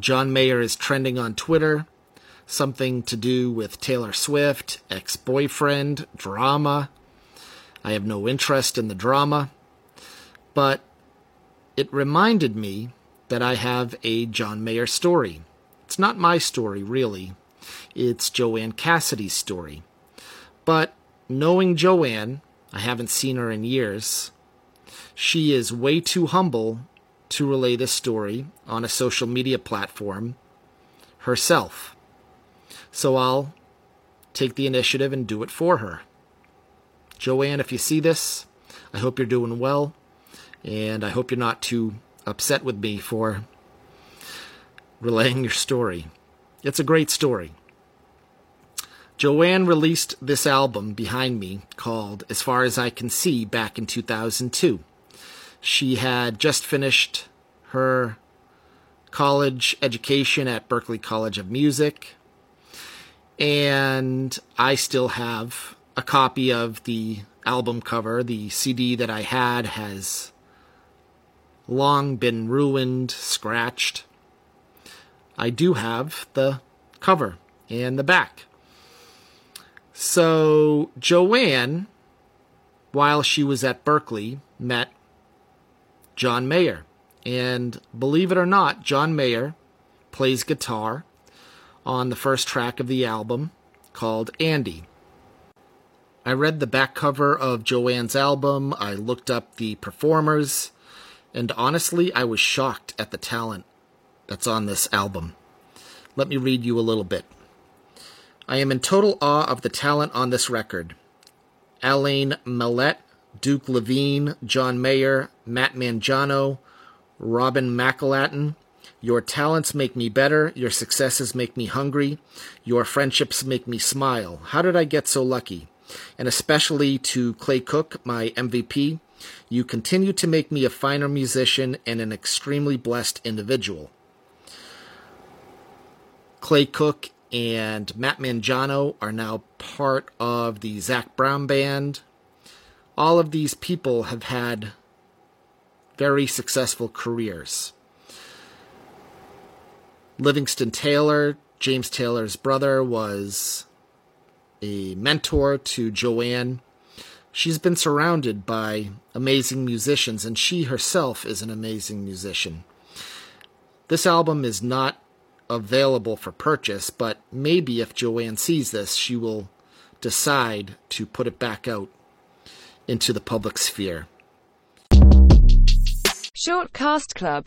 John Mayer is trending on Twitter. Something to do with Taylor Swift, ex boyfriend, drama. I have no interest in the drama. But it reminded me that I have a John Mayer story. It's not my story, really. It's Joanne Cassidy's story. But knowing Joanne, I haven't seen her in years. She is way too humble to relay this story on a social media platform herself. So I'll take the initiative and do it for her. Joanne, if you see this, I hope you're doing well, and I hope you're not too upset with me for relaying your story. It's a great story. Joanne released this album behind me called As Far As I Can See back in 2002. She had just finished her college education at Berklee College of Music, and I still have a copy of the album cover. The CD that I had has long been ruined, scratched. I do have the cover and the back. So Joanne, while she was at Berklee, met John Mayer. And believe it or not, John Mayer plays guitar on the first track of the album called Andy. I read the back cover of Joanne's album, I looked up the performers, and honestly, I was shocked at the talent that's on this album. Let me read you a little bit. I am in total awe of the talent on this record. Alain Mallet, Duke Levine, John Mayer, Matt Mangano, Robin McElhatten. Your talents make me better. Your successes make me hungry. Your friendships make me smile. How did I get so lucky? And especially to Clay Cook, my MVP. You continue to make me a finer musician and an extremely blessed individual. Clay Cook and Matt Mangano are now part of the Zac Brown Band. All of these people have had very successful careers. Livingston Taylor, James Taylor's brother, was a mentor to Joanne. She's been surrounded by amazing musicians, and she herself is an amazing musician. This album is not available for purchase, but maybe if Joanne sees this, she will decide to put it back out into the public sphere. Short Cast Club